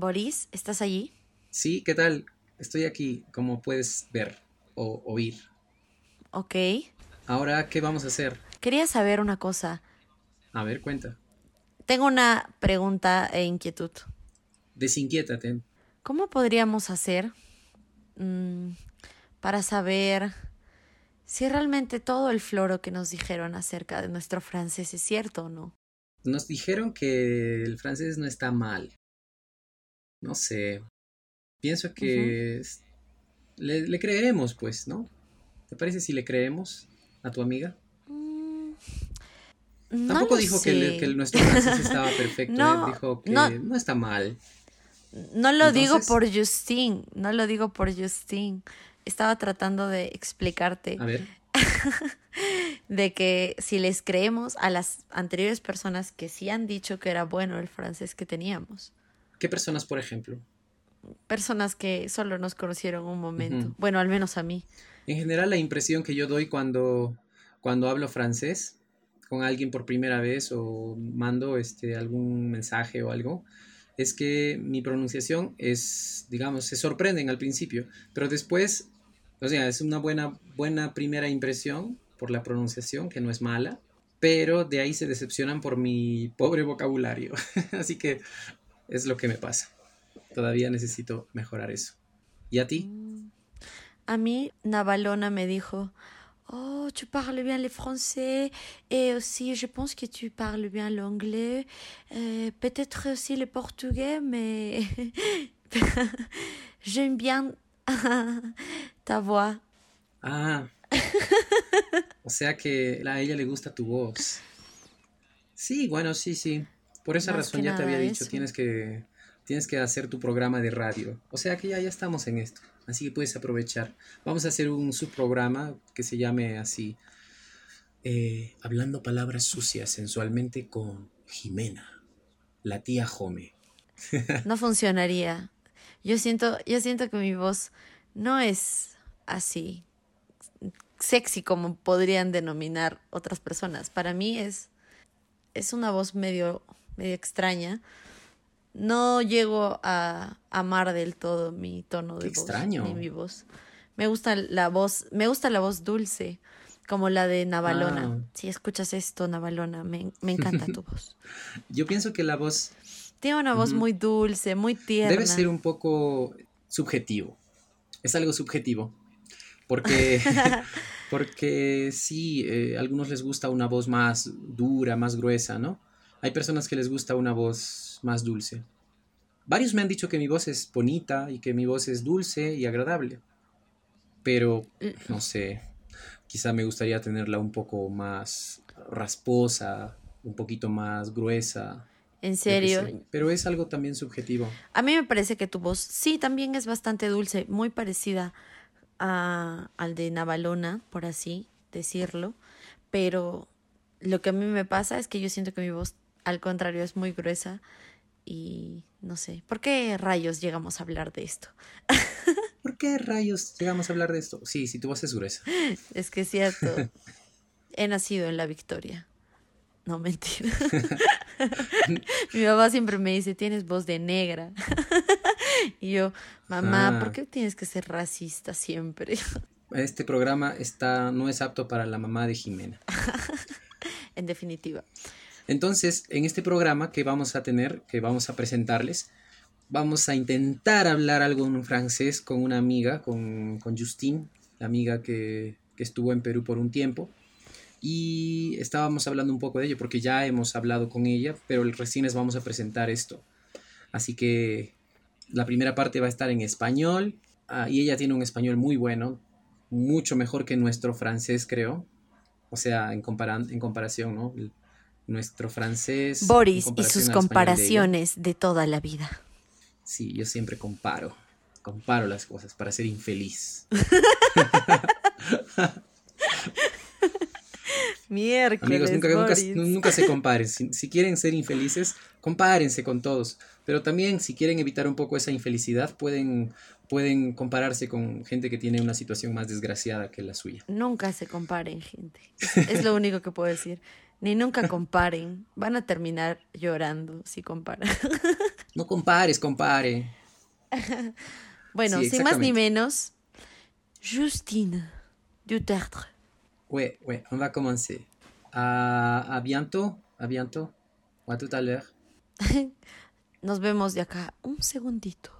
Boris, ¿estás allí? Sí, ¿qué tal? Estoy aquí, como puedes ver o oír. Ok. Ahora, ¿qué vamos a hacer? Quería saber una cosa. A ver, cuenta. Tengo una pregunta e inquietud. Desinquiétate. ¿Cómo podríamos hacer mm, para saber si realmente todo el floro que nos dijeron acerca de nuestro francés es cierto o no? Nos dijeron que el francés no está mal. No sé. Pienso que le, le, creeremos, pues, ¿no? ¿Te parece si le creemos a tu amiga? Mm, Tampoco no dijo lo que, nuestro francés estaba perfecto. No, él dijo que no. no, está mal. No lo digo por Justin, no lo digo por Justin. Estaba tratando de explicarte A ver. de que si les creemos a las anteriores personas que sí han dicho que era bueno el francés que teníamos, ¿Qué personas, por ejemplo? personas que solo nos conocieron un momento, Ujú. bueno, al menos a mí. En general, la impresión que yo doy cuando, cuando hablo francés con alguien por primera vez o mando este, algún mensaje o algo, es que mi pronunciación es, digamos, se sorprenden al principio, pero después, o sea, es una buena, buena primera impresión por la pronunciación, que no es mala, pero de ahí se decepcionan por mi pobre vocabulario. Así que es lo que me pasa. Todavía necesito mejorar eso. ¿Y a ti? A mí Navalona me dijo, oh, tu parles bien le français et aussi je pense que tu parles bien l'anglais, euh, peut-être aussi le portugais, mais j'aime bien ta voix. Ah. O sea que a ella le gusta tu voz. Sí, bueno, sí, sí. Por esa Más razón ya te había dicho, eso. tienes que tienes que hacer tu programa de radio. O sea que ya, ya estamos en esto. Así que puedes aprovechar. Vamos a hacer un subprograma que se llame así. eh, hablando palabras sucias sensualmente con Jimena, la tía Jome. No funcionaría. Yo siento, yo siento que mi voz no es así sexy como podrían denominar otras personas. Para mí es, es una voz medio, medio extraña. No llego a amar del todo mi tono de Qué voz extraño. ni mi voz. Me gusta la voz, me gusta la voz dulce, como la de Navalona. Ah. Si escuchas esto, Navalona, me, me encanta tu voz. Yo pienso que la voz Tiene una voz muy dulce, muy tierna. Debe ser un poco subjetivo. Es algo subjetivo. Porque, porque sí, eh, a algunos les gusta una voz más dura, más gruesa, ¿no? Hay personas que les gusta una voz más dulce. Varios me han dicho que mi voz es bonita y que mi voz es dulce y agradable. Pero, no sé, quizá me gustaría tenerla un poco más rasposa, un poquito más gruesa. En serio. Pero es algo también subjetivo. A mí me parece que tu voz sí también es bastante dulce, muy parecida a, al de Navalona, por así decirlo, pero lo que a mí me pasa es que yo siento que mi voz al contrario es muy gruesa y no sé, ¿por qué rayos llegamos a hablar de esto? ¿Por qué rayos llegamos a hablar de esto? Sí, si tu voz es gruesa. Es que es cierto, he nacido en la victoria. No, mentira. Mi mamá siempre me dice, tienes voz de negra. y yo, mamá, Ah. ¿por qué tienes que ser racista siempre? Este programa está, no es apto para la mamá de Jimena. en definitiva. Entonces, en este programa que vamos a tener, que vamos a presentarles, vamos a intentar hablar algo en francés con una amiga, con, con Justine, la amiga que, que estuvo en Perú por un tiempo. Y estábamos hablando un poco de ello, porque ya hemos hablado con ella, pero recién les vamos a presentar esto. Así que la primera parte va a estar en español, ah, y ella tiene un español muy bueno, mucho mejor que nuestro francés, creo. O sea, en, comparan- en comparación, ¿no? Nuestro francés. Boris y sus de comparaciones de toda la vida. Sí, yo siempre comparo. Comparo las cosas para ser infeliz. Miércoles, Amigos, nunca, nunca, Boris. nunca se comparen. Si, si quieren ser infelices, compárense con todos. Pero también, si quieren evitar un poco esa infelicidad, pueden, pueden compararse con gente que tiene una situación más desgraciada que la suya. Nunca se comparen, gente. Es lo único que puedo decir. Ni nunca comparen. Van a terminar llorando si comparan. No compares, compare. bueno, Sí, sin más ni menos, Justine Duterte. Ouais, ouais, on va commencer. À, à bientôt, à bientôt, ou à tout à l'heure. Nos vemos de acá un segundito.